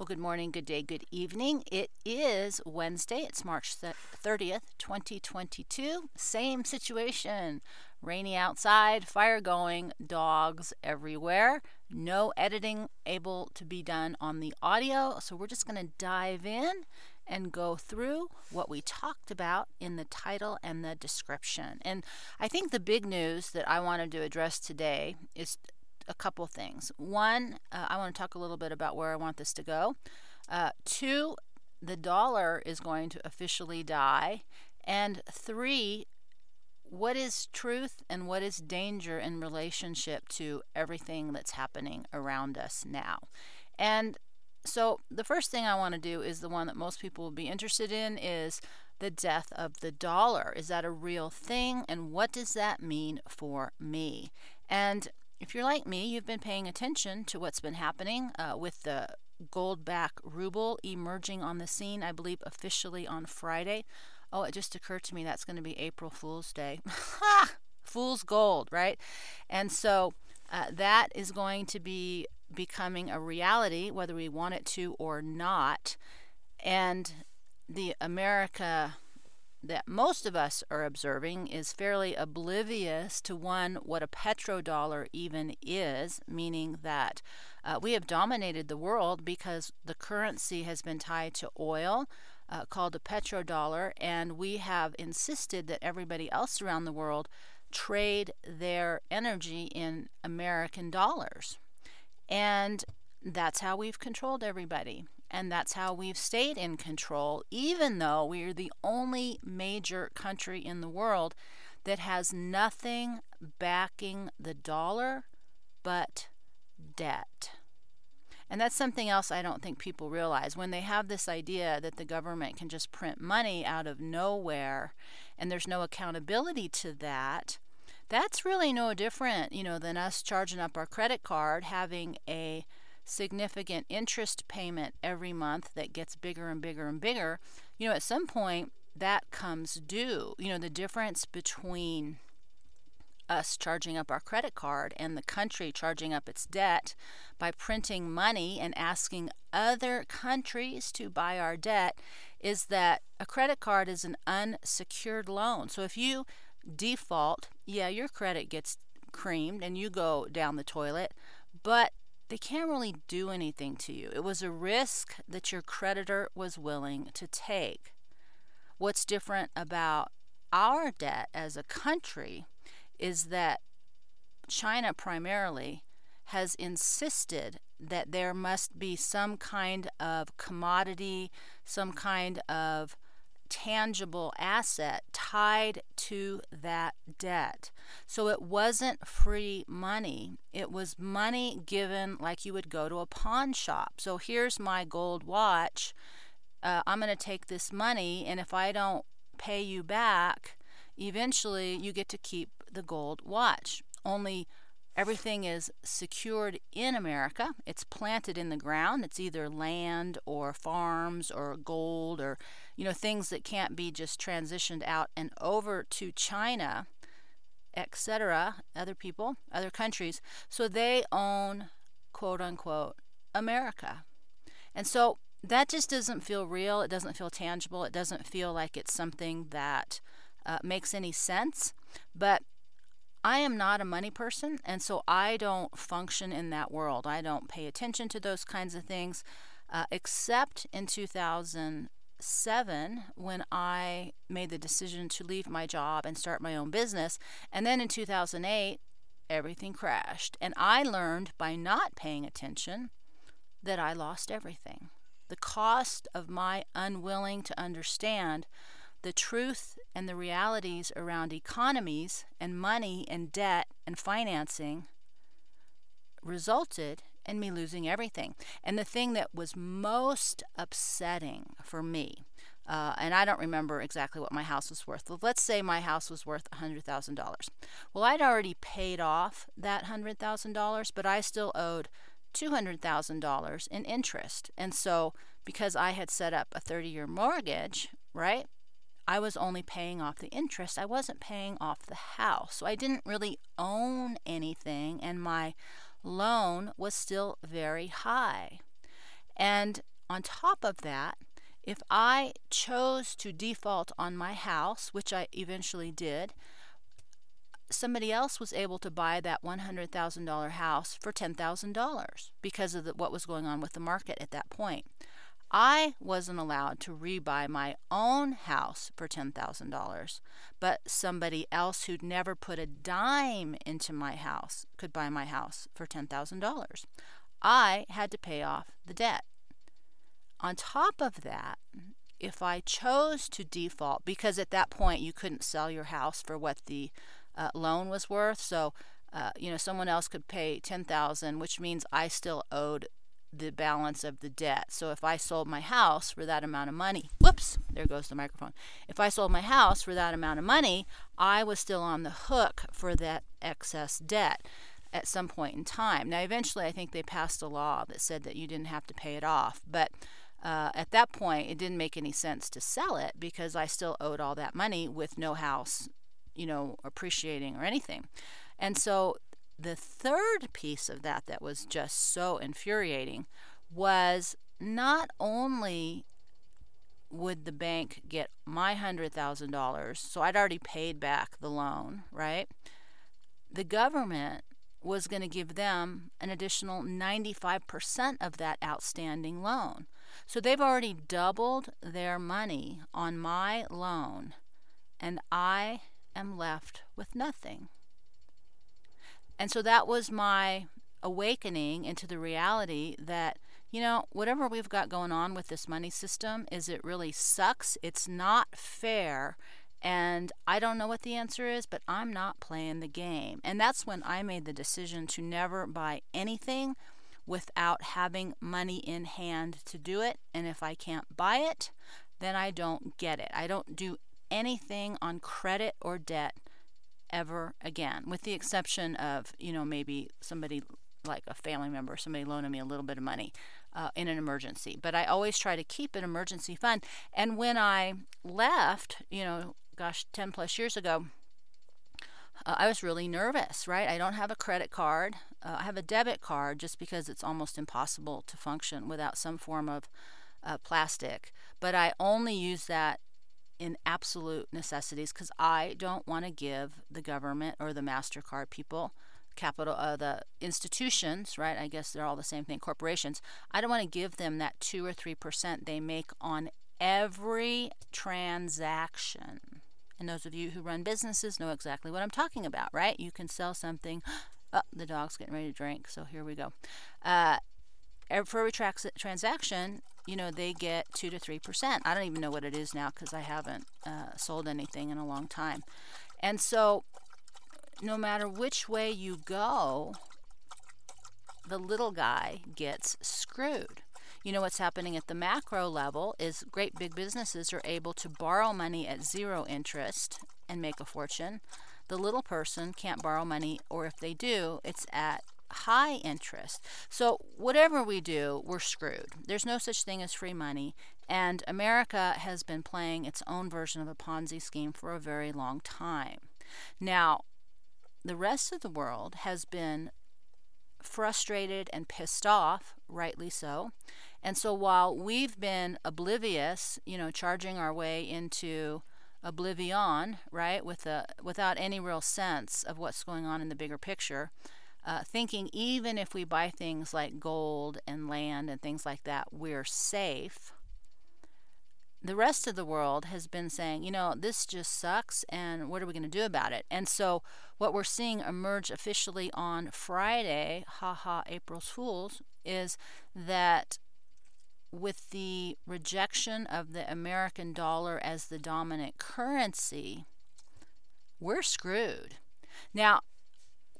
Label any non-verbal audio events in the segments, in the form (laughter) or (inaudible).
Well, good morning, good day, good evening. It is Wednesday. It's March 30th, 2022. Same situation. Rainy outside, fire going, dogs everywhere. No editing able to be done on the audio. So we're just going to dive in and go through what we talked about in the title and the description. And I think the big news that I wanted to address today is a couple things. One, uh, I want to talk a little bit about where I want this to go. Uh, two, the dollar is going to officially die. And three, what is truth and what is danger in relationship to everything that's happening around us now? And so the first thing I want to do is the one that most people will be interested in is the death of the dollar. Is that a real thing? And what does that mean for me? And if you're like me, you've been paying attention to what's been happening uh, with the gold back ruble emerging on the scene, I believe officially on Friday. Oh, it just occurred to me that's going to be April Fool's Day. (laughs) Fool's gold, right? And so uh, that is going to be becoming a reality, whether we want it to or not. And the America that most of us are observing is fairly oblivious to one, what a petrodollar even is, meaning that uh, we have dominated the world because the currency has been tied to oil. Uh, called a petrodollar, and we have insisted that everybody else around the world trade their energy in American dollars. And that's how we've controlled everybody. And that's how we've stayed in control, even though we are the only major country in the world that has nothing backing the dollar but debt. And that's something else I don't think people realize. When they have this idea that the government can just print money out of nowhere and there's no accountability to that, that's really no different, you know, than us charging up our credit card, having a significant interest payment every month that gets bigger and bigger and bigger, you know, at some point that comes due. You know, the difference between us charging up our credit card and the country charging up its debt by printing money and asking other countries to buy our debt is that a credit card is an unsecured loan. So if you default, yeah, your credit gets creamed and you go down the toilet, but they can't really do anything to you. It was a risk that your creditor was willing to take. What's different about our debt as a country is that China primarily has insisted that there must be some kind of commodity, some kind of tangible asset tied to that debt. So it wasn't free money, it was money given like you would go to a pawn shop. So here's my gold watch. Uh, I'm going to take this money, and if I don't pay you back, eventually you get to keep the gold watch. Only Everything is secured in America. It's planted in the ground. It's either land or farms or gold or, you know, things that can't be just transitioned out and over to China, etc., other people, other countries. So they own, quote unquote, America. And so that just doesn't feel real. It doesn't feel tangible. It doesn't feel like it's something that uh, makes any sense. But I am not a money person, and so I don't function in that world. I don't pay attention to those kinds of things, uh, except in 2007 when I made the decision to leave my job and start my own business. And then in 2008, everything crashed. And I learned by not paying attention that I lost everything. The cost of my unwilling to understand the truth and the realities around economies and money and debt and financing resulted in me losing everything. And the thing that was most upsetting for me, uh, and I don't remember exactly what my house was worth. Let's say my house was worth $100,000. Well, I'd already paid off that $100,000, but I still owed $200,000 in interest. And so, because I had set up a 30 year mortgage, right, I was only paying off the interest. I wasn't paying off the house. So I didn't really own anything, and my loan was still very high. And on top of that, if I chose to default on my house, which I eventually did, somebody else was able to buy that $100,000 house for $10,000 because of the, what was going on with the market at that point. I wasn't allowed to rebuy my own house for $10,000, but somebody else who'd never put a dime into my house could buy my house for $10,000. I had to pay off the debt. On top of that, if I chose to default, because at that point you couldn't sell your house for what the uh, loan was worth, so uh, you know someone else could pay ten thousand, which means I still owed the balance of the debt. So if I sold my house for that amount of money, whoops, there goes the microphone. If I sold my house for that amount of money, I was still on the hook for that excess debt at some point in time. Now, eventually, I think they passed a law that said that you didn't have to pay it off, but uh, at that point, it didn't make any sense to sell it because I still owed all that money with no house, you know, appreciating or anything. And so the third piece of that that was just so infuriating was not only would the bank get my $100,000, so I'd already paid back the loan, right? The government was going to give them an additional 95% of that outstanding loan. So they've already doubled their money on my loan, and I am left with nothing. And so that was my awakening into the reality that, you know, whatever we've got going on with this money system is it really sucks. It's not fair. And I don't know what the answer is, but I'm not playing the game. And that's when I made the decision to never buy anything without having money in hand to do it. And if I can't buy it, then I don't get it. I don't do anything on credit or debt ever again, with the exception of, you know, maybe somebody like a family member, somebody loaning me a little bit of money uh, in an emergency. But I always try to keep an emergency fund. And when I left, you know, gosh, 10 plus years ago, uh, I was really nervous, right? I don't have a credit card. Uh, I have a debit card just because it's almost impossible to function without some form of uh, plastic. But I only use that in absolute necessities because I don't want to give the government or the MasterCard people, capital, uh, the institutions, right? I guess they're all the same thing, corporations. I don't want to give them that 2 or 3% they make on every transaction. And those of you who run businesses know exactly what I'm talking about, right? You can sell something. (gasps) Oh, the dog's getting ready to drink, so here we go. Uh, for every tra- transaction, you know, they get 2 to 3%. I don't even know what it is now because I haven't uh, sold anything in a long time. And so, no matter which way you go, the little guy gets screwed. You know what's happening at the macro level is great big businesses are able to borrow money at zero interest and make a fortune. The little person can't borrow money, or if they do, it's at high interest. So, whatever we do, we're screwed. There's no such thing as free money, and America has been playing its own version of a Ponzi scheme for a very long time. Now, the rest of the world has been frustrated and pissed off, rightly so. And so while we've been oblivious, you know, charging our way into oblivion, right, with a, without any real sense of what's going on in the bigger picture, uh, thinking even if we buy things like gold and land and things like that, we're safe. The rest of the world has been saying, you know, this just sucks, and what are we going to do about it? And so, what we're seeing emerge officially on Friday, haha, April's Fools, is that with the rejection of the American dollar as the dominant currency, we're screwed. Now,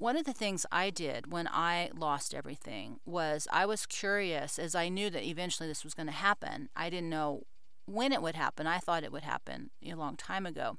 one of the things I did when I lost everything was I was curious, as I knew that eventually this was going to happen. I didn't know when it would happen. I thought it would happen a long time ago.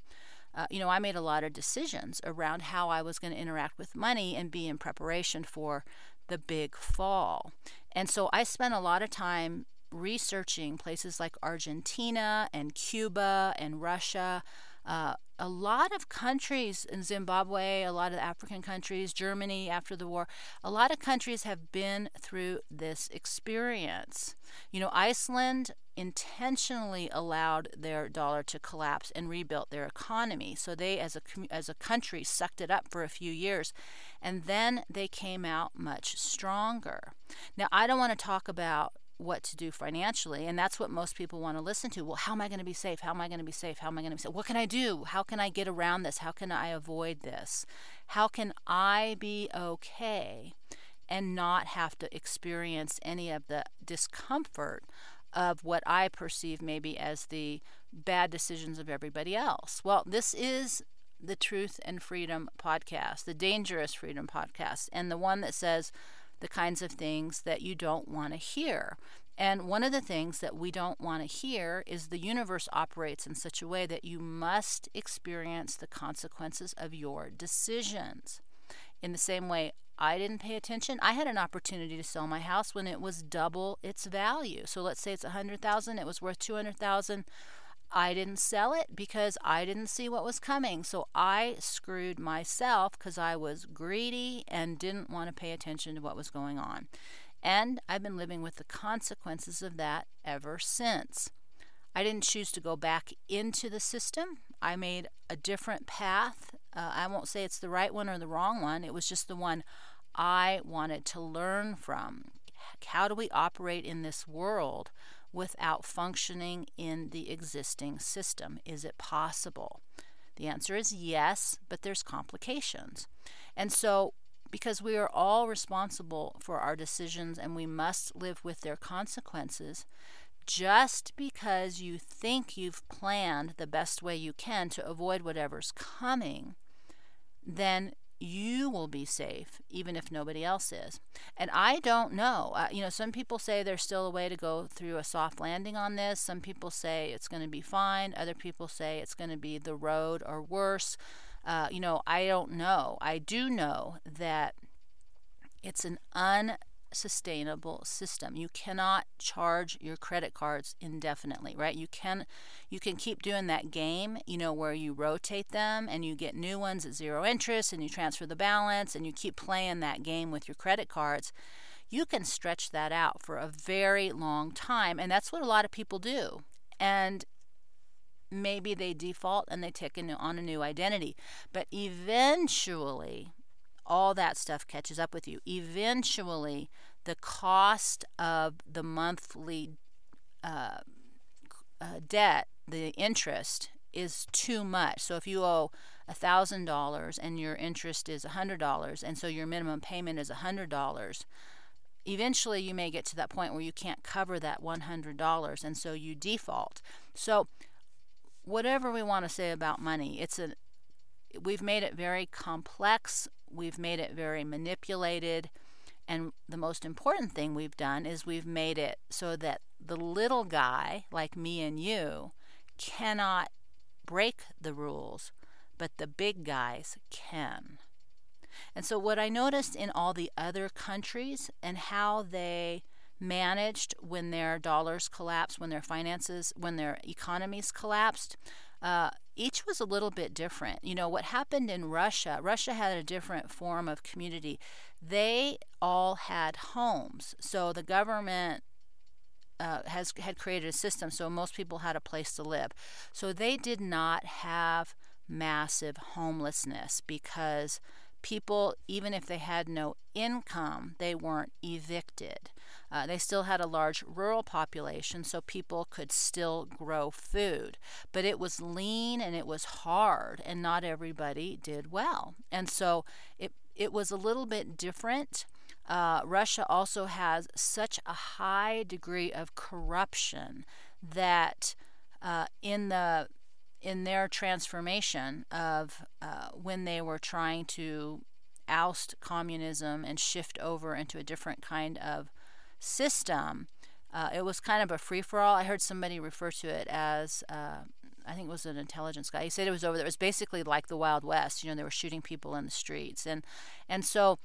Uh, you know, I made a lot of decisions around how I was going to interact with money and be in preparation for the big fall. And so I spent a lot of time researching places like Argentina and Cuba and Russia Uh, a lot of countries in Zimbabwe, a lot of African countries, Germany after the war, a lot of countries have been through this experience. You know, Iceland intentionally allowed their dollar to collapse and rebuilt their economy. So they, as a as a country, sucked it up for a few years, and then they came out much stronger. Now, I don't want to talk about what to do financially. And that's what most people want to listen to. Well, how am I going to be safe? How am I going to be safe? How am I going to be safe? What can I do? How can I get around this? How can I avoid this? How can I be okay and not have to experience any of the discomfort of what I perceive maybe as the bad decisions of everybody else? Well, this is the Truth and Freedom podcast, the Dangerous Freedom podcast, and the one that says, the kinds of things that you don't want to hear. And one of the things that we don't want to hear is the universe operates in such a way that you must experience the consequences of your decisions. In the same way, I didn't pay attention. I had an opportunity to sell my house when it was double its value. So let's say it's 100,000, it was worth 200,000. I didn't sell it because I didn't see what was coming. So I screwed myself because I was greedy and didn't want to pay attention to what was going on. And I've been living with the consequences of that ever since. I didn't choose to go back into the system. I made a different path. Uh, I won't say it's the right one or the wrong one, it was just the one I wanted to learn from. How do we operate in this world without functioning in the existing system? Is it possible? The answer is yes, but there's complications. And so, because we are all responsible for our decisions and we must live with their consequences, just because you think you've planned the best way you can to avoid whatever's coming, then you will be safe even if nobody else is. And I don't know. Uh, you know, some people say there's still a way to go through a soft landing on this. Some people say it's going to be fine. Other people say it's going to be the road or worse. Uh, you know, I don't know. I do know that it's an un sustainable system. You cannot charge your credit cards indefinitely, right? You can you can keep doing that game, you know, where you rotate them and you get new ones at zero interest and you transfer the balance and you keep playing that game with your credit cards. You can stretch that out for a very long time and that's what a lot of people do. And maybe they default and they take a new, on a new identity. But eventually, all that stuff catches up with you. Eventually, the cost of the monthly uh, uh, debt, the interest, is too much. So if you owe $1,000 and your interest is $100, and so your minimum payment is $100, eventually you may get to that point where you can't cover that $100, and so you default. So, whatever we want to say about money, it's a we've made it very complex We've made it very manipulated. And the most important thing we've done is we've made it so that the little guy, like me and you, cannot break the rules, but the big guys can. And so, what I noticed in all the other countries and how they managed when their dollars collapsed, when their finances, when their economies collapsed, uh, each was a little bit different. You know, what happened in Russia, Russia had a different form of community. They all had homes. So the government uh, has had created a system so most people had a place to live. So they did not have massive homelessness because people, even if they had no income, they weren't evicted. Uh, they still had a large rural population, so people could still grow food. But it was lean and it was hard, and not everybody did well. And so it, it was a little bit different. Uh, Russia also has such a high degree of corruption that uh, in the in their transformation of uh, when they were trying to oust communism and shift over into a different kind of system, uh, it was kind of a free for all. I heard somebody refer to it as, uh, I think it was an intelligence guy. He said it was over there. It was basically like the Wild West. You know, they were shooting people in the streets, and and so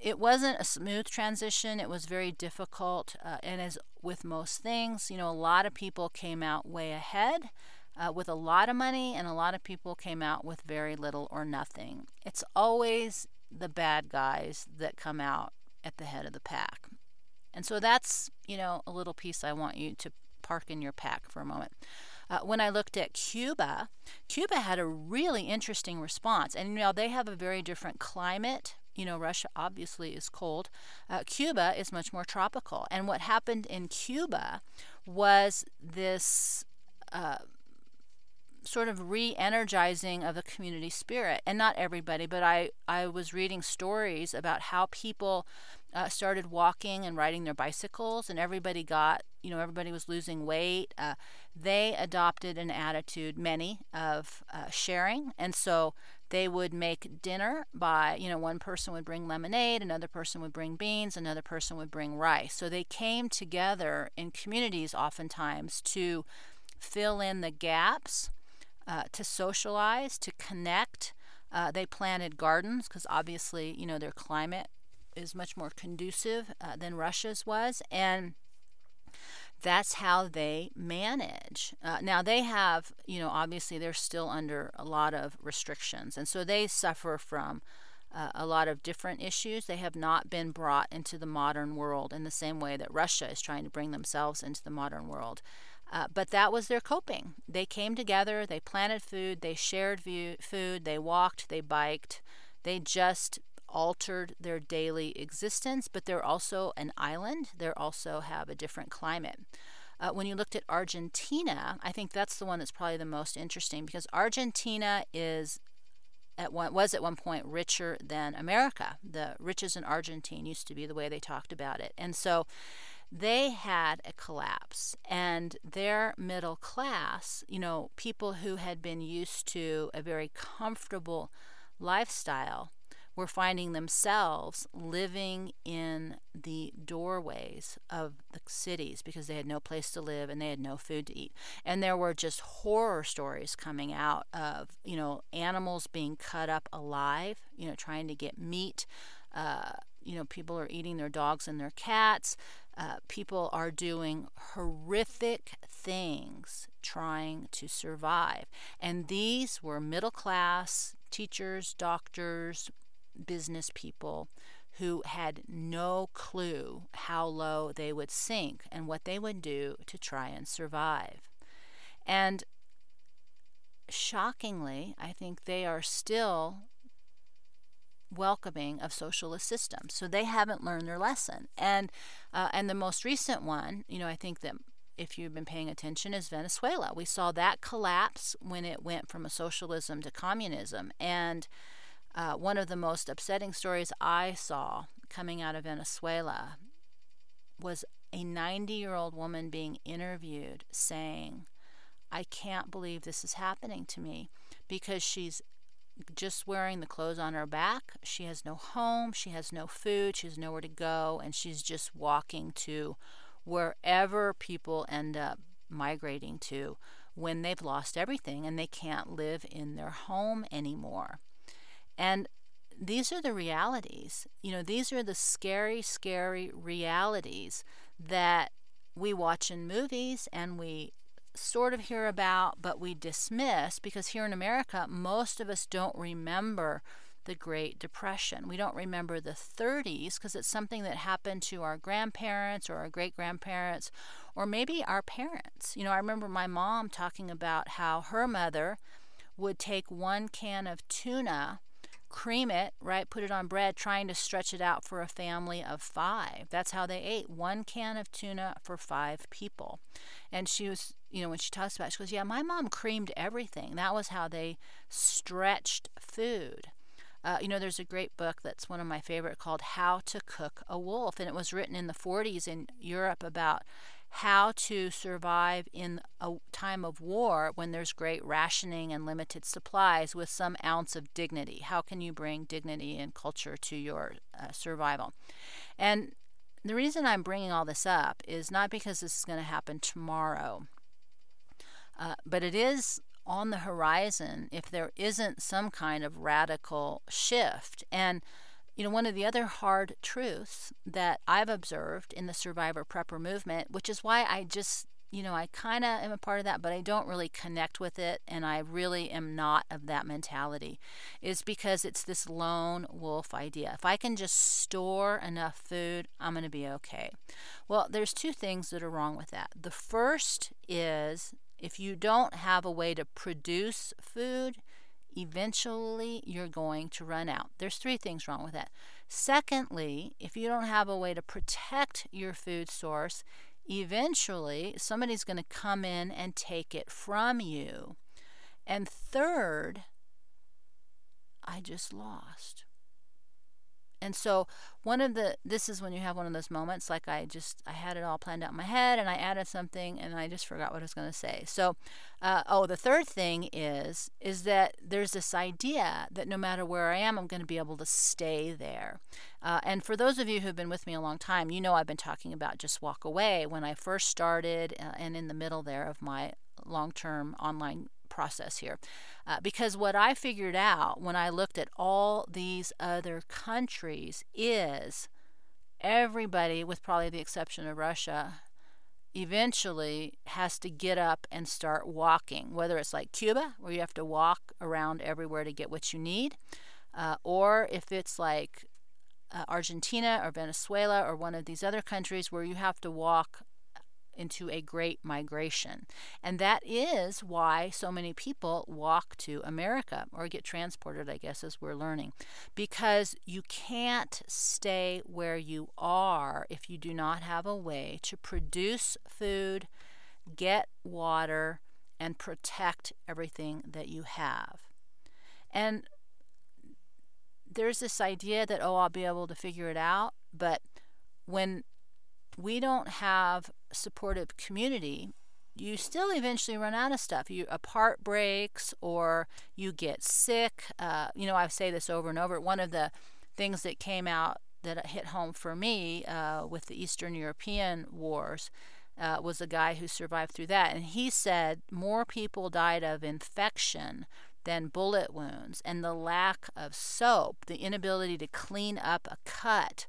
it wasn't a smooth transition. It was very difficult, uh, and as with most things, you know, a lot of people came out way ahead. Uh, with a lot of money, and a lot of people came out with very little or nothing. It's always the bad guys that come out at the head of the pack. And so that's, you know, a little piece I want you to park in your pack for a moment. Uh, when I looked at Cuba, Cuba had a really interesting response. And, you know, they have a very different climate. You know, Russia obviously is cold. Uh, Cuba is much more tropical. And what happened in Cuba was this. Uh, sort of re-energizing of the community spirit. And not everybody but i i was reading stories about how people uh, started walking and riding their bicycles and everybody got you know everybody was losing weight. Uh, they adopted an attitude many of uh, sharing. And so they would make dinner by you know one person would bring lemonade another person would bring beans another person would bring rice. So they came together in communities oftentimes to fill in the gaps uh, to socialize, to connect. Uh, they planted gardens because obviously, you know, their climate is much more conducive uh, than Russia's was, and that's how they manage. Uh, now they have, you know, obviously they're still under a lot of restrictions, and so they suffer from. Uh, a lot of different issues. They have not been brought into the modern world in the same way that Russia is trying to bring themselves into the modern world. Uh, but that was their coping. They came together, they planted food, they shared view, food, they walked, they biked, they just altered their daily existence, but they're also an island. They also have a different climate. Uh, when you looked at Argentina, I think that's the one that's probably the most interesting because Argentina is at one was at one point richer than America. The riches in Argentina used to be the way they talked about it, and so they had a collapse and their middle class, you know, people who had been used to a very comfortable lifestyle were finding themselves living in the doorways of the cities because they had no place to live and they had no food to eat. And there were just horror stories coming out of, you know, animals being cut up alive, you know, trying to get meat. Uh, you know, people are eating their dogs and their cats. Uh, people are doing horrific things trying to survive. And these were middle class teachers, doctors, business people who had no clue how low they would sink and what they would do to try and survive. And shockingly, I think they are still welcoming of socialist systems. So they haven't learned their lesson. And uh, and the most recent one, you know, I think that if you've been paying attention, is Venezuela. We saw that collapse when it went from a socialism to communism. And uh, one of the most upsetting stories I saw coming out of Venezuela was a 90 year old woman being interviewed saying, I can't believe this is happening to me because she's just wearing the clothes on her back. She has no home, she has no food, she has nowhere to go, and she's just walking to wherever people end up migrating to when they've lost everything and they can't live in their home anymore. And these are the realities. You know, these are the scary, scary realities that we watch in movies and we sort of hear about, but we dismiss because here in America, most of us don't remember the Great Depression. We don't remember the 30s because it's something that happened to our grandparents or our great grandparents or maybe our parents. You know, I remember my mom talking about how her mother would take one can of tuna cream it, right? Put it on bread, trying to stretch it out for a family of five. That's how they ate one can of tuna for five people. And she was you know, when she talks about it, she goes, Yeah, my mom creamed everything. That was how they stretched food. Uh, you know, there's a great book that's one of my favorite called How to Cook a Wolf, and it was written in the 40s in Europe about how to survive in a time of war when there's great rationing and limited supplies with some ounce of dignity. How can you bring dignity and culture to your uh, survival? And the reason I'm bringing all this up is not because this is going to happen tomorrow uh, but it is on the horizon if there isn't some kind of radical shift. And, you know, one of the other hard truths that I've observed in the survivor prepper movement, which is why I just you know, I kind of am a part of that, but I don't really connect with it, and I really am not of that mentality, is because it's this lone wolf idea. If I can just store enough food, I'm going to be okay. Well, there's two things that are wrong with that. The first is if you don't have a way to produce food, eventually you're going to run out. There's three things wrong with that. Secondly, if you don't have a way to protect your food source, eventually somebody's going to come in and take it from you. And third, I just lost. And so one of the this is when you have one of those moments like I just I had it all planned out in my head and I added something and I just forgot what I was going to say. So uh, oh the third thing is is that there's this idea that no matter where I am I'm going to be able to stay there. Uh, and for those of you who've been with me a long time, you know I've been talking about just walk away when I first started uh, and in the middle there of my long-term online process here. Uh, because what I figured out when I looked at all these other countries is everybody, with probably the exception of Russia, eventually has to get up and start walking, whether it's like Cuba, where you have to walk around everywhere to get what you need, uh, or if it's like uh, Argentina or Venezuela or one of these other countries where you have to walk into a great migration. And that is why so many people walk to America or get transported, I guess, as we're learning. Because you can't stay where you are if you do not have a way to produce food, get water, and protect everything that you have. And there's this idea that, oh, I'll be able to figure it out. But when we don't have supportive community, you still eventually run out of stuff. You a part breaks or you get sick. Uh, you know, I say this over and over. One of the things that came out that hit home for me uh, with the Eastern European wars uh, was a guy who survived through that, and he said more people died of infection than bullet wounds, and the lack of soap, the inability to clean up a cut,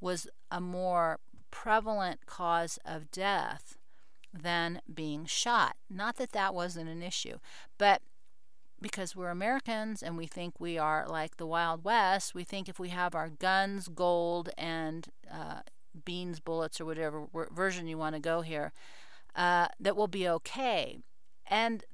was a more prevalent cause of death than being shot. Not that that wasn't an issue, but because we're Americans and we think we are like the Wild West, we think if we have our guns, gold, and uh, beans, bullets, or whatever version you want to go here, uh, that we'll be okay. And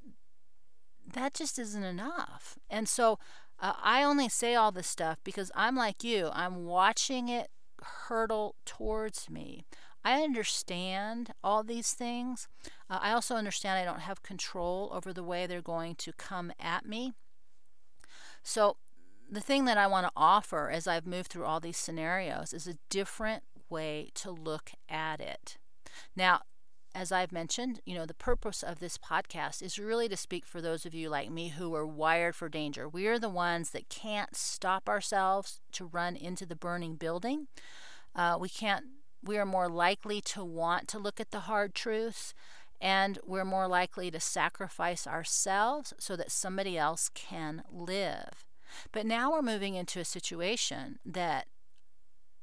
that just isn't enough. And so uh, I only say all this stuff because I'm like you, I'm watching it hurtle towards me. I understand all these things. Uh, I also understand I don't have control over the way they're going to come at me. So, the thing that I want to offer as I've moved through all these scenarios is a different way to look at it. Now, as I've mentioned, you know, the purpose of this podcast is really to speak for those of you like me who are wired for danger. We are the ones that can't stop ourselves to run into the burning building. Uh, we can't. We are more likely to want to look at the hard truths, and we're more likely to sacrifice ourselves so that somebody else can live. But now we're moving into a situation that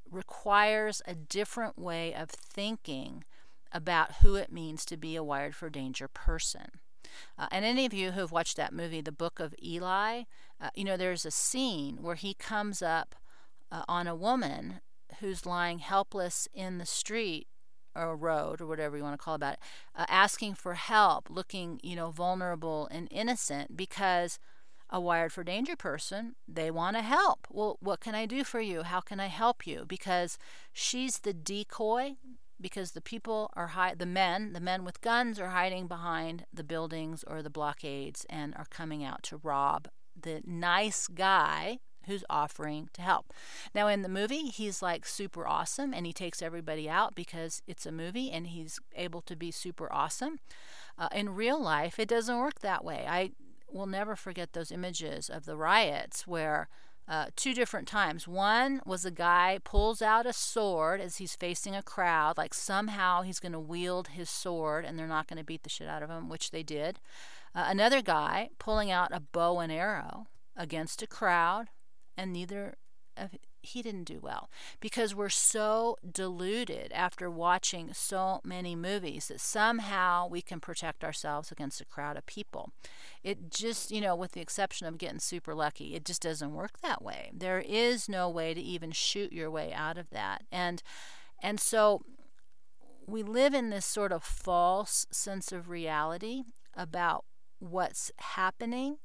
requires a different way of thinking about who it means to be a wired for danger person. Uh, and any of you who have watched that movie, The Book of Eli, uh, you know, there's a scene where he comes up uh, on a woman who's lying helpless in the street or road or whatever you want to call about it, uh, asking for help, looking, you know, vulnerable and innocent because a wired for danger person, they want to help. Well, what can I do for you? How can I help you? Because she's the decoy because the people are hi- the men, the men with guns are hiding behind the buildings or the blockades and are coming out to rob the nice guy who's offering to help. Now in the movie, he's like super awesome and he takes everybody out because it's a movie and he's able to be super awesome. Uh, in real life, it doesn't work that way. I will never forget those images of the riots where uh, two different times. One was a guy pulls out a sword as he's facing a crowd, like somehow he's going to wield his sword and they're not going to beat the shit out of him, which they did. Uh, another guy pulling out a bow and arrow against a crowd, and neither of he didn't do well because we're so deluded after watching so many movies that somehow we can protect ourselves against a crowd of people. It just, you know, with the exception of getting super lucky, it just doesn't work that way. There is no way to even shoot your way out of that. And and so we live in this sort of false sense of reality about what's happening.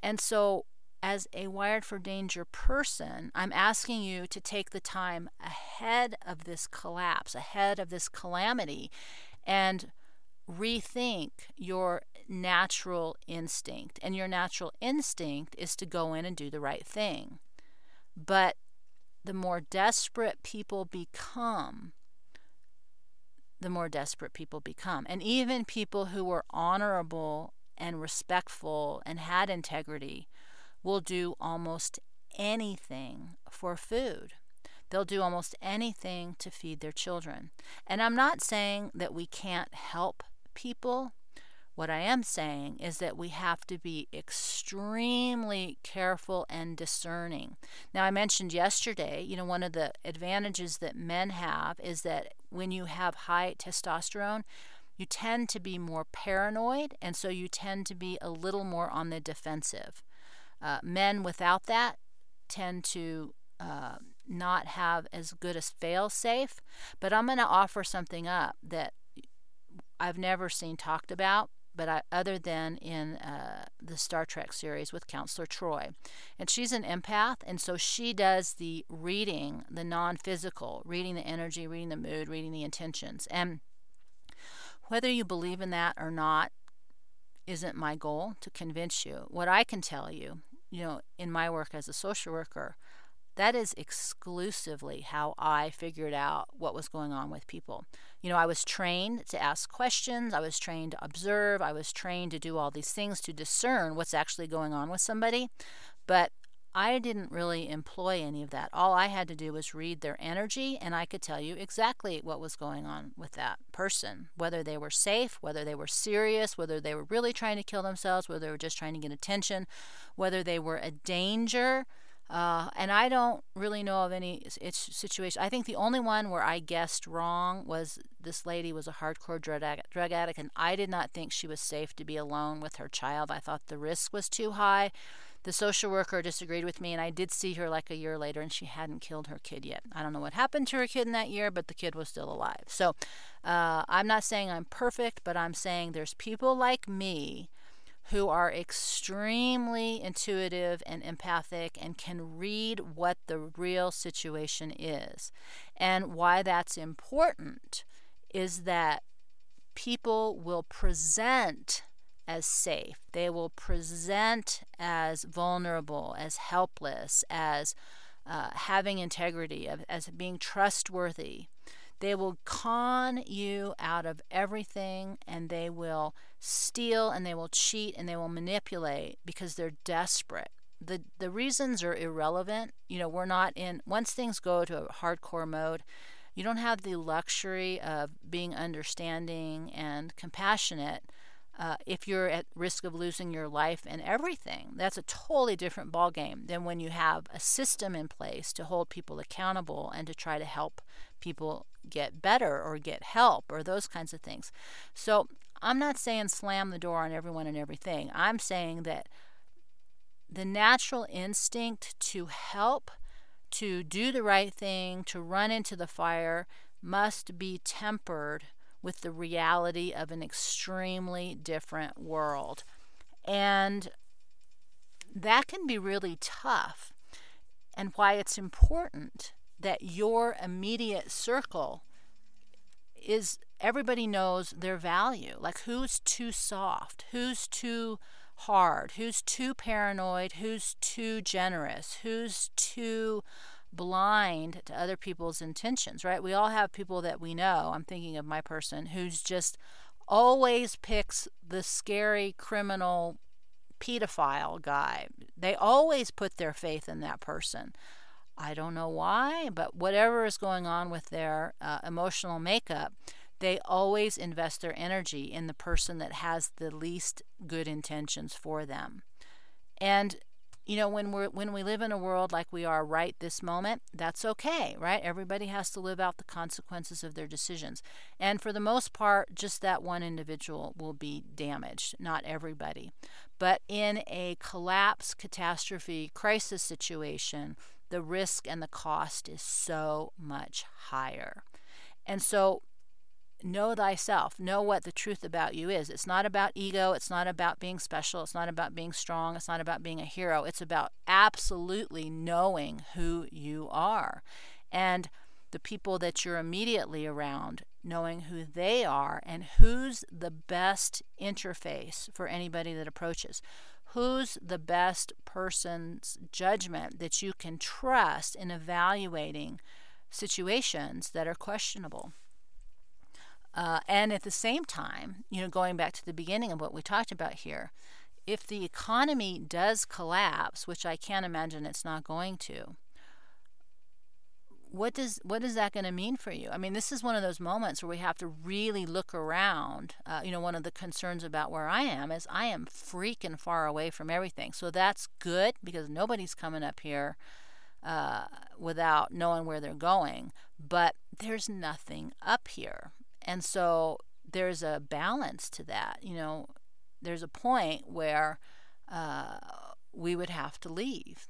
And so as a Wired for Danger person, I'm asking you to take the time ahead of this collapse, ahead of this calamity, and rethink your natural instinct. And your natural instinct is to go in and do the right thing. But the more desperate people become, the more desperate people become. And even people who were honorable and respectful and had integrity will do almost anything for food. They'll do almost anything to feed their children. And I'm not saying that we can't help people. What I am saying is that we have to be extremely careful and discerning. Now, I mentioned yesterday, you know, one of the advantages that men have is that when you have high testosterone, you tend to be more paranoid, and so you tend to be a little more on the defensive. Uh, men without that tend to uh, not have as good as fail safe, but I'm going to offer something up that I've never seen talked about, but I, other than in uh, the Star Trek series with Counselor Troi. And she's an empath, and so she does the reading, the non physical, reading the energy, reading the mood, reading the intentions. And whether you believe in that or not isn't my goal to convince you. What I can tell you you know, in my work as a social worker, that is exclusively how I figured out what was going on with people. You know, I was trained to ask questions, I was trained to observe, I was trained to do all these things to discern what's actually going on with somebody, but I didn't really employ any of that. All I had to do was read their energy, and I could tell you exactly what was going on with that person whether they were safe, whether they were serious, whether they were really trying to kill themselves, whether they were just trying to get attention, whether they were a danger. Uh, and I don't really know of any situation. I think the only one where I guessed wrong was this lady was a hardcore drug addict, drug addict, and I did not think she was safe to be alone with her child. I thought the risk was too high. The social worker disagreed with me, and I did see her like a year later, and she hadn't killed her kid yet. I don't know what happened to her kid in that year, but the kid was still alive. So uh, I'm not saying I'm perfect, but I'm saying there's people like me who are extremely intuitive and empathic and can read what the real situation is. And why that's important is that people will present as safe. They will present as vulnerable, as helpless, as uh, having integrity, as being trustworthy. They will con you out of everything and they will steal and they will cheat and they will manipulate because they're desperate. The, the reasons are irrelevant. You know, we're not in, once things go to a hardcore mode, you don't have the luxury of being understanding and compassionate uh, if you're at risk of losing your life and everything. That's a totally different ballgame than when you have a system in place to hold people accountable and to try to help people get better or get help or those kinds of things. So I'm not saying slam the door on everyone and everything. I'm saying that the natural instinct to help, to do the right thing, to run into the fire must be tempered with the reality of an extremely different world. And that can be really tough, and why it's important that your immediate circle is everybody knows their value. Like who's too soft, who's too hard, who's too paranoid, who's too generous, who's too blind to other people's intentions, right? We all have people that we know. I'm thinking of my person who's just always picks the scary criminal pedophile guy. They always put their faith in that person. I don't know why, but whatever is going on with their uh, emotional makeup, they always invest their energy in the person that has the least good intentions for them. And you know when we're when we live in a world like we are right this moment that's okay right? Everybody has to live out the consequences of their decisions. And for the most part just that one individual will be damaged not everybody. But in a collapse catastrophe crisis situation the risk and the cost is so much higher. And so know thyself. Know what the truth about you is. It's not about ego. It's not about being special. It's not about being strong. It's not about being a hero. It's about absolutely knowing who you are. And the people that you're immediately around, knowing who they are and who's the best interface for anybody that approaches. Who's the best person's judgment that you can trust in evaluating situations that are questionable? Uh, and at the same time, you know, going back to the beginning of what we talked about here, if the economy does collapse, which I can't imagine it's not going to, what does what is that going to mean for you? I mean, this is one of those moments where we have to really look around. Uh, you know, one of the concerns about where I am is I am freaking far away from everything. So that's good because nobody's coming up here uh, without knowing where they're going. But there's nothing up here. And so there's a balance to that. You know, there's a point where uh, we would have to leave,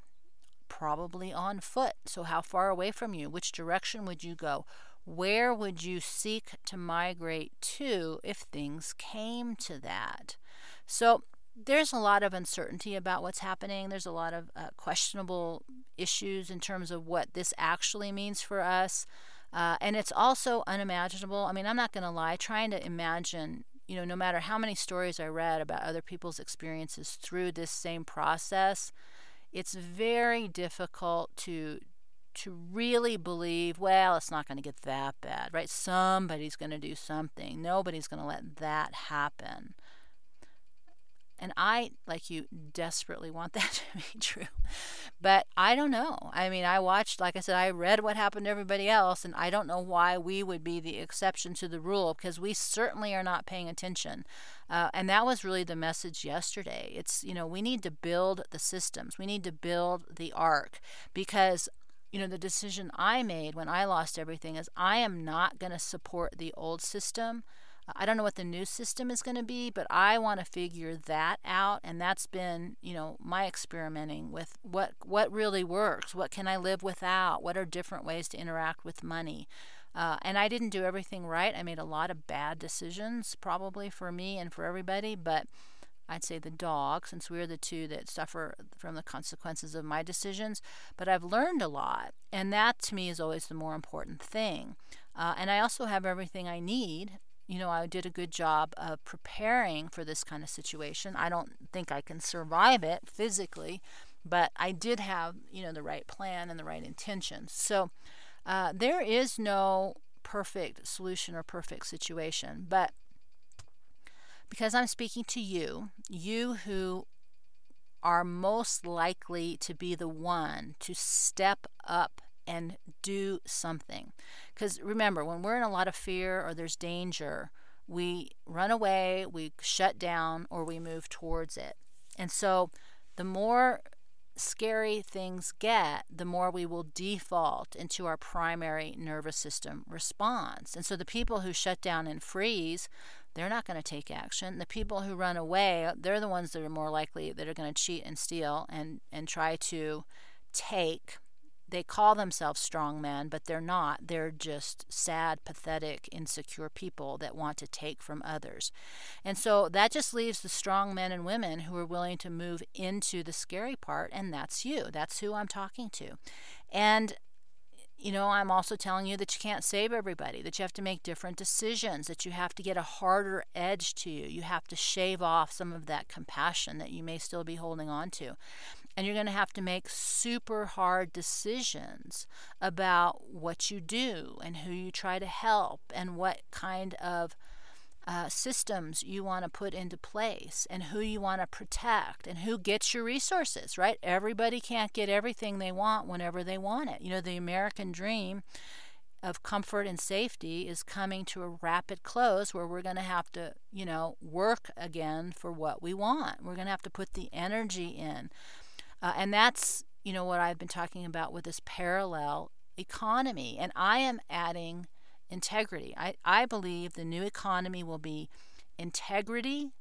probably on foot. So, how far away from you? Which direction would you go? Where would you seek to migrate to if things came to that? So, there's a lot of uncertainty about what's happening. There's a lot of uh, questionable issues in terms of what this actually means for us. Uh, and it's also unimaginable. I mean, I'm not going to lie, trying to imagine, you know, no matter how many stories I read about other people's experiences through this same process, it's very difficult to to really believe, well, it's not going to get that bad, right? Somebody's going to do something. Nobody's going to let that happen. And I, like you, desperately want (laughs) that to be true. But I don't know. I mean, I watched, like I said, I read what happened to everybody else, and I don't know why we would be the exception to the rule because we certainly are not paying attention. Uh, and that was really the message yesterday. It's, you know, we need to build the systems, we need to build the ark because you know, the decision I made when I lost everything is I am not going to support the old system. I don't know what the new system is going to be, but I want to figure that out. And that's been, you know, my experimenting with what what really works. What can I live without? What are different ways to interact with money? Uh, and I didn't do everything right. I made a lot of bad decisions, probably for me and for everybody. But I'd say the dog, since we're the two that suffer from the consequences of my decisions. But I've learned a lot, and that to me is always the more important thing. Uh, and I also have everything I need you know, I did a good job of preparing for this kind of situation. I don't think I can survive it physically, but I did have, you know, the right plan and the right intentions. So uh, there is no perfect solution or perfect situation, but because I'm speaking to you, you who are most likely to be the one to step up and do something. Because remember, when we're in a lot of fear or there's danger, we run away, we shut down, or we move towards it. And so the more scary things get, the more we will default into our primary nervous system response. And so the people who shut down and freeze, they're not going to take action. The people who run away, they're the ones that are more likely that are going to cheat and steal and, and try to take they call themselves strong men, but they're not. They're just sad, pathetic, insecure people that want to take from others. And so that just leaves the strong men and women who are willing to move into the scary part, and that's you. That's who I'm talking to. And you know, I'm also telling you that you can't save everybody, that you have to make different decisions, that you have to get a harder edge to you. You have to shave off some of that compassion that you may still be holding on to. And you're going to have to make super hard decisions about what you do and who you try to help and what kind of uh, systems you want to put into place and who you want to protect and who gets your resources, right? Everybody can't get everything they want whenever they want it. You know, the American dream of comfort and safety is coming to a rapid close where we're going to have to, you know, work again for what we want. We're going to have to put the energy in Uh, and that's, you know, what I've been talking about with this parallel economy. And I am adding integrity. I, I believe the new economy will be integrity,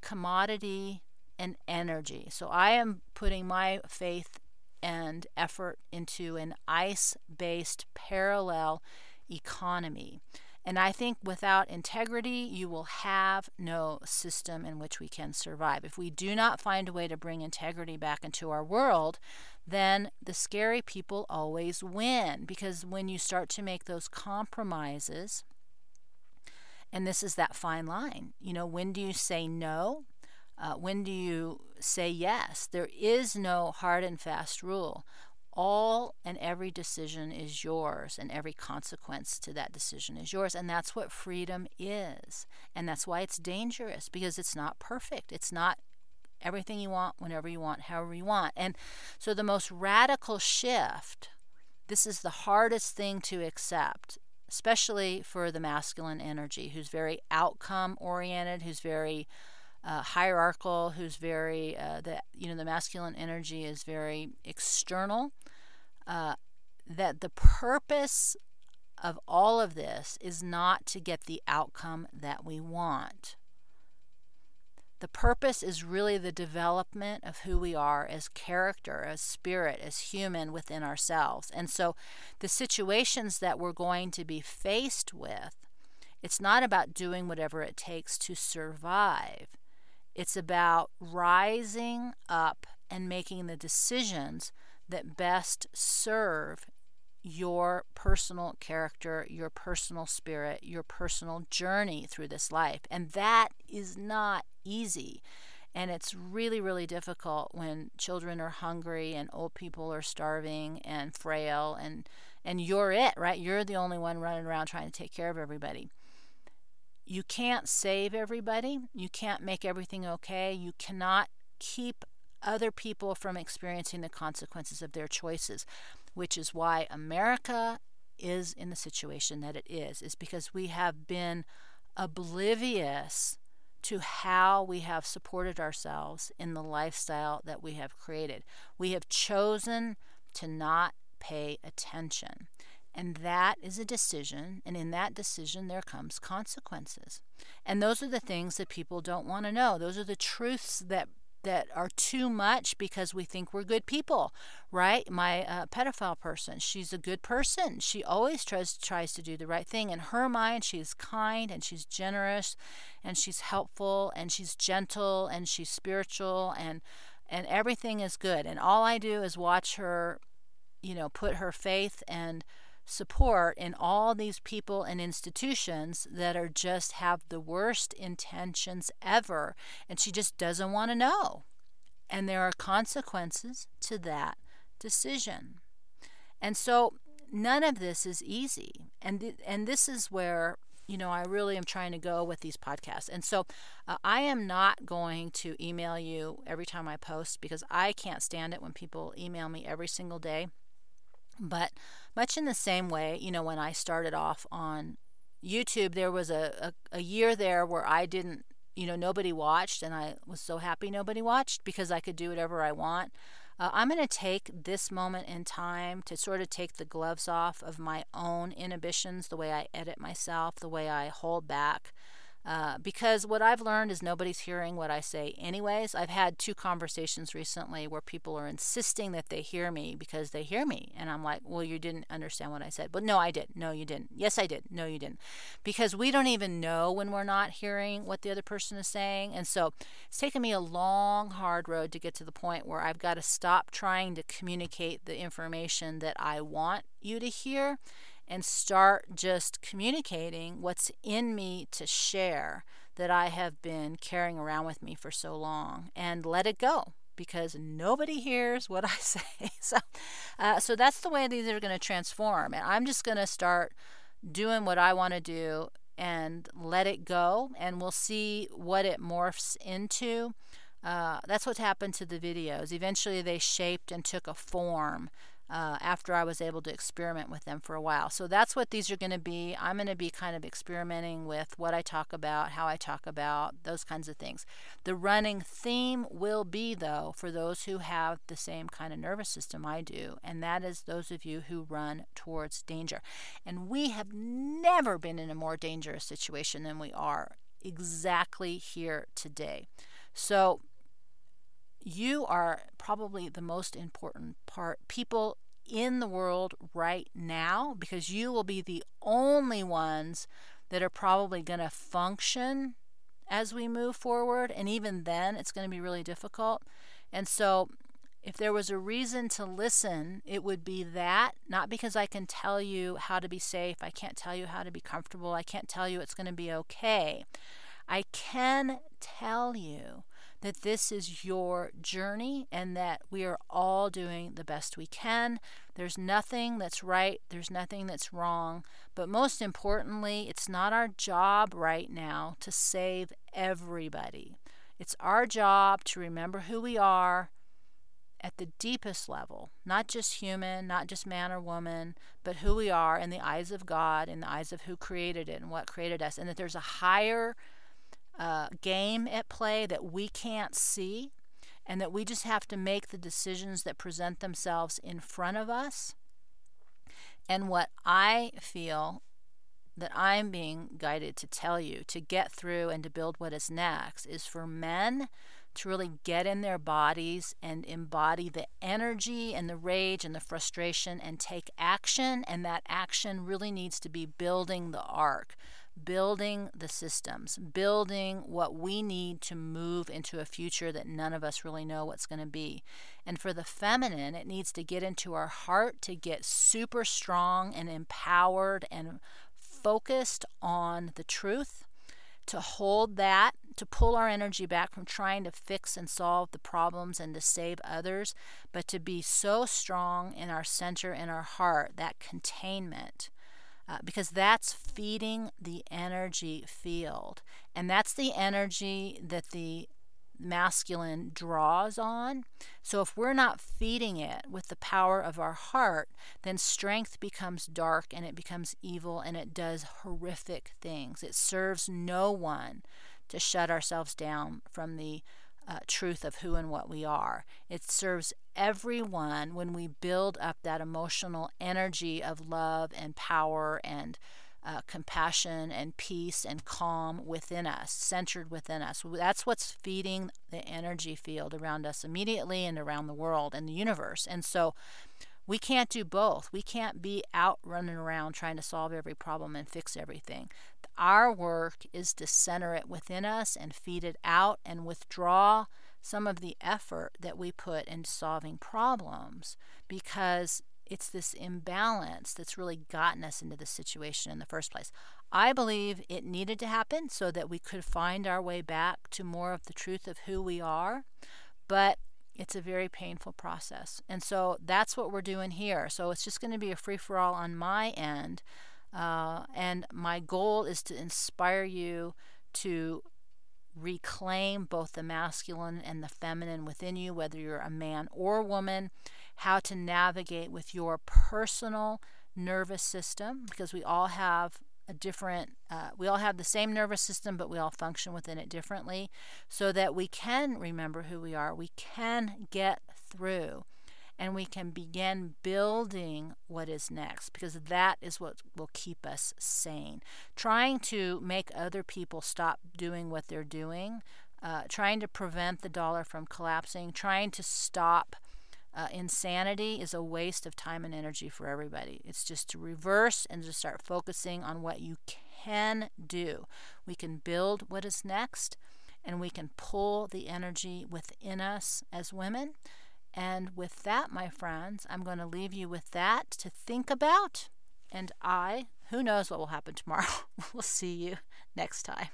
commodity, and energy. So I am putting my faith and effort into an ICE based parallel economy. And I think without integrity, you will have no system in which we can survive. If we do not find a way to bring integrity back into our world, then the scary people always win. Because when you start to make those compromises, and this is that fine line, you know, when do you say no? Uh, when do you say yes? There is no hard and fast rule all and every decision is yours and every consequence to that decision is yours and that's what freedom is and that's why it's dangerous because it's not perfect. It's not everything you want whenever you want however you want. And so the most radical shift this is the hardest thing to accept especially for the masculine energy who's very outcome oriented who's very uh, hierarchical, who's very uh, the you know the masculine energy is very external. Uh, that the purpose of all of this is not to get the outcome that we want. The purpose is really the development of who we are as character, as spirit, as human within ourselves. And so the situations that we're going to be faced with, it's not about doing whatever it takes to survive. It's about rising up and making the decisions that best serve your personal character, your personal spirit, your personal journey through this life. And that is not easy. And it's really, really difficult when children are hungry and old people are starving and frail and and you're it, right? You're the only one running around trying to take care of everybody. You can't save everybody. You can't make everything okay. You cannot keep other people from experiencing the consequences of their choices, which is why America is in the situation that it is, is because we have been oblivious to how we have supported ourselves in the lifestyle that we have created. We have chosen to not pay attention. And that is a decision, and in that decision, there comes consequences. And those are the things that people don't want to know. Those are the truths that that are too much because we think we're good people, right? My uh, pedophile person, she's a good person. She always tries tries to do the right thing. In her mind, she's kind and she's generous, and she's helpful and she's gentle and she's spiritual and and everything is good. And all I do is watch her, you know, put her faith and support in all these people and institutions that are just have the worst intentions ever and she just doesn't want to know. And there are consequences to that decision. And so none of this is easy. And th- and this is where you know I really am trying to go with these podcasts. And so uh, I am not going to email you every time I post because I can't stand it when people email me every single day. But much in the same way, you know, when I started off on YouTube, there was a, a, a year there where I didn't, you know, nobody watched, and I was so happy nobody watched because I could do whatever I want. Uh, I'm going to take this moment in time to sort of take the gloves off of my own inhibitions, the way I edit myself, the way I hold back, uh, because what I've learned is nobody's hearing what I say, anyways. I've had two conversations recently where people are insisting that they hear me because they hear me. And I'm like, well, you didn't understand what I said. But no, I did. No, you didn't. Yes, I did. No, you didn't. Because we don't even know when we're not hearing what the other person is saying. And so it's taken me a long, hard road to get to the point where I've got to stop trying to communicate the information that I want you to hear and start just communicating what's in me to share that I have been carrying around with me for so long and let it go because nobody hears what (laughs) I say. so, uh, so that's the way these are going to transform. And I'm just going to start doing what I want to do and let it go, and we'll see what it morphs into. Uh, that's what's happened to the videos. Eventually, they shaped and took a form uh, after I was able to experiment with them for a while. So that's what these are going to be. I'm going to be kind of experimenting with what I talk about, how I talk about, those kinds of things. The running theme will be, though, for those who have the same kind of nervous system I do, and that is those of you who run towards danger. And we have never been in a more dangerous situation than we are exactly here today. So, you are probably the most important part people in the world right now because you will be the only ones that are probably going to function as we move forward and even then it's going to be really difficult. And so if there was a reason to listen it would be that not because i can tell you how to be safe i can't tell you how to be comfortable i can't tell you it's going to be okay. I can tell you that this is your journey and that we are all doing the best we can. There's nothing that's right, there's nothing that's wrong. But most importantly, it's not our job right now to save everybody. It's our job to remember who we are at the deepest level, not just human, not just man or woman, but who we are in the eyes of God, in the eyes of who created it and what created us, and that there's a higher uh, game at play that we can't see, and that we just have to make the decisions that present themselves in front of us. And what I feel that I'm being guided to tell you to get through and to build what is next is for men to really get in their bodies and embody the energy and the rage and the frustration and take action. And that action really needs to be building the ark building the systems, building what we need to move into a future that none of us really know what's going to be. And for the feminine, it needs to get into our heart to get super strong and empowered and focused on the truth, to hold that, to pull our energy back from trying to fix and solve the problems and to save others, but to be so strong in our center, in our heart, that containment uh, because that's feeding the energy field. And that's the energy that the masculine draws on. So if we're not feeding it with the power of our heart, then strength becomes dark and it becomes evil and it does horrific things. It serves no one to shut ourselves down from the uh, truth of who and what we are. It serves everyone when we build up that emotional energy of love and power and uh, compassion and peace and calm within us, centered within us. That's what's feeding the energy field around us immediately and around the world and the universe. And so we can't do both. We can't be out running around trying to solve every problem and fix everything. Our work is to center it within us and feed it out and withdraw some of the effort that we put in solving problems because it's this imbalance that's really gotten us into this situation in the first place. I believe it needed to happen so that we could find our way back to more of the truth of who we are, but it's a very painful process. And so that's what we're doing here. So it's just going to be a free for all on my end uh, and my goal is to inspire you to reclaim both the masculine and the feminine within you, whether you're a man or a woman, how to navigate with your personal nervous system, because we all have a different, uh, we all have the same nervous system, but we all function within it differently, so that we can remember who we are, we can get through and we can begin building what is next because that is what will keep us sane. Trying to make other people stop doing what they're doing, uh, trying to prevent the dollar from collapsing, trying to stop. Uh, insanity is a waste of time and energy for everybody. It's just to reverse and to start focusing on what you can do. We can build what is next, and we can pull the energy within us as women and with that, my friends, I'm going to leave you with that to think about. And I, who knows what will happen tomorrow? (laughs) we'll see you next time.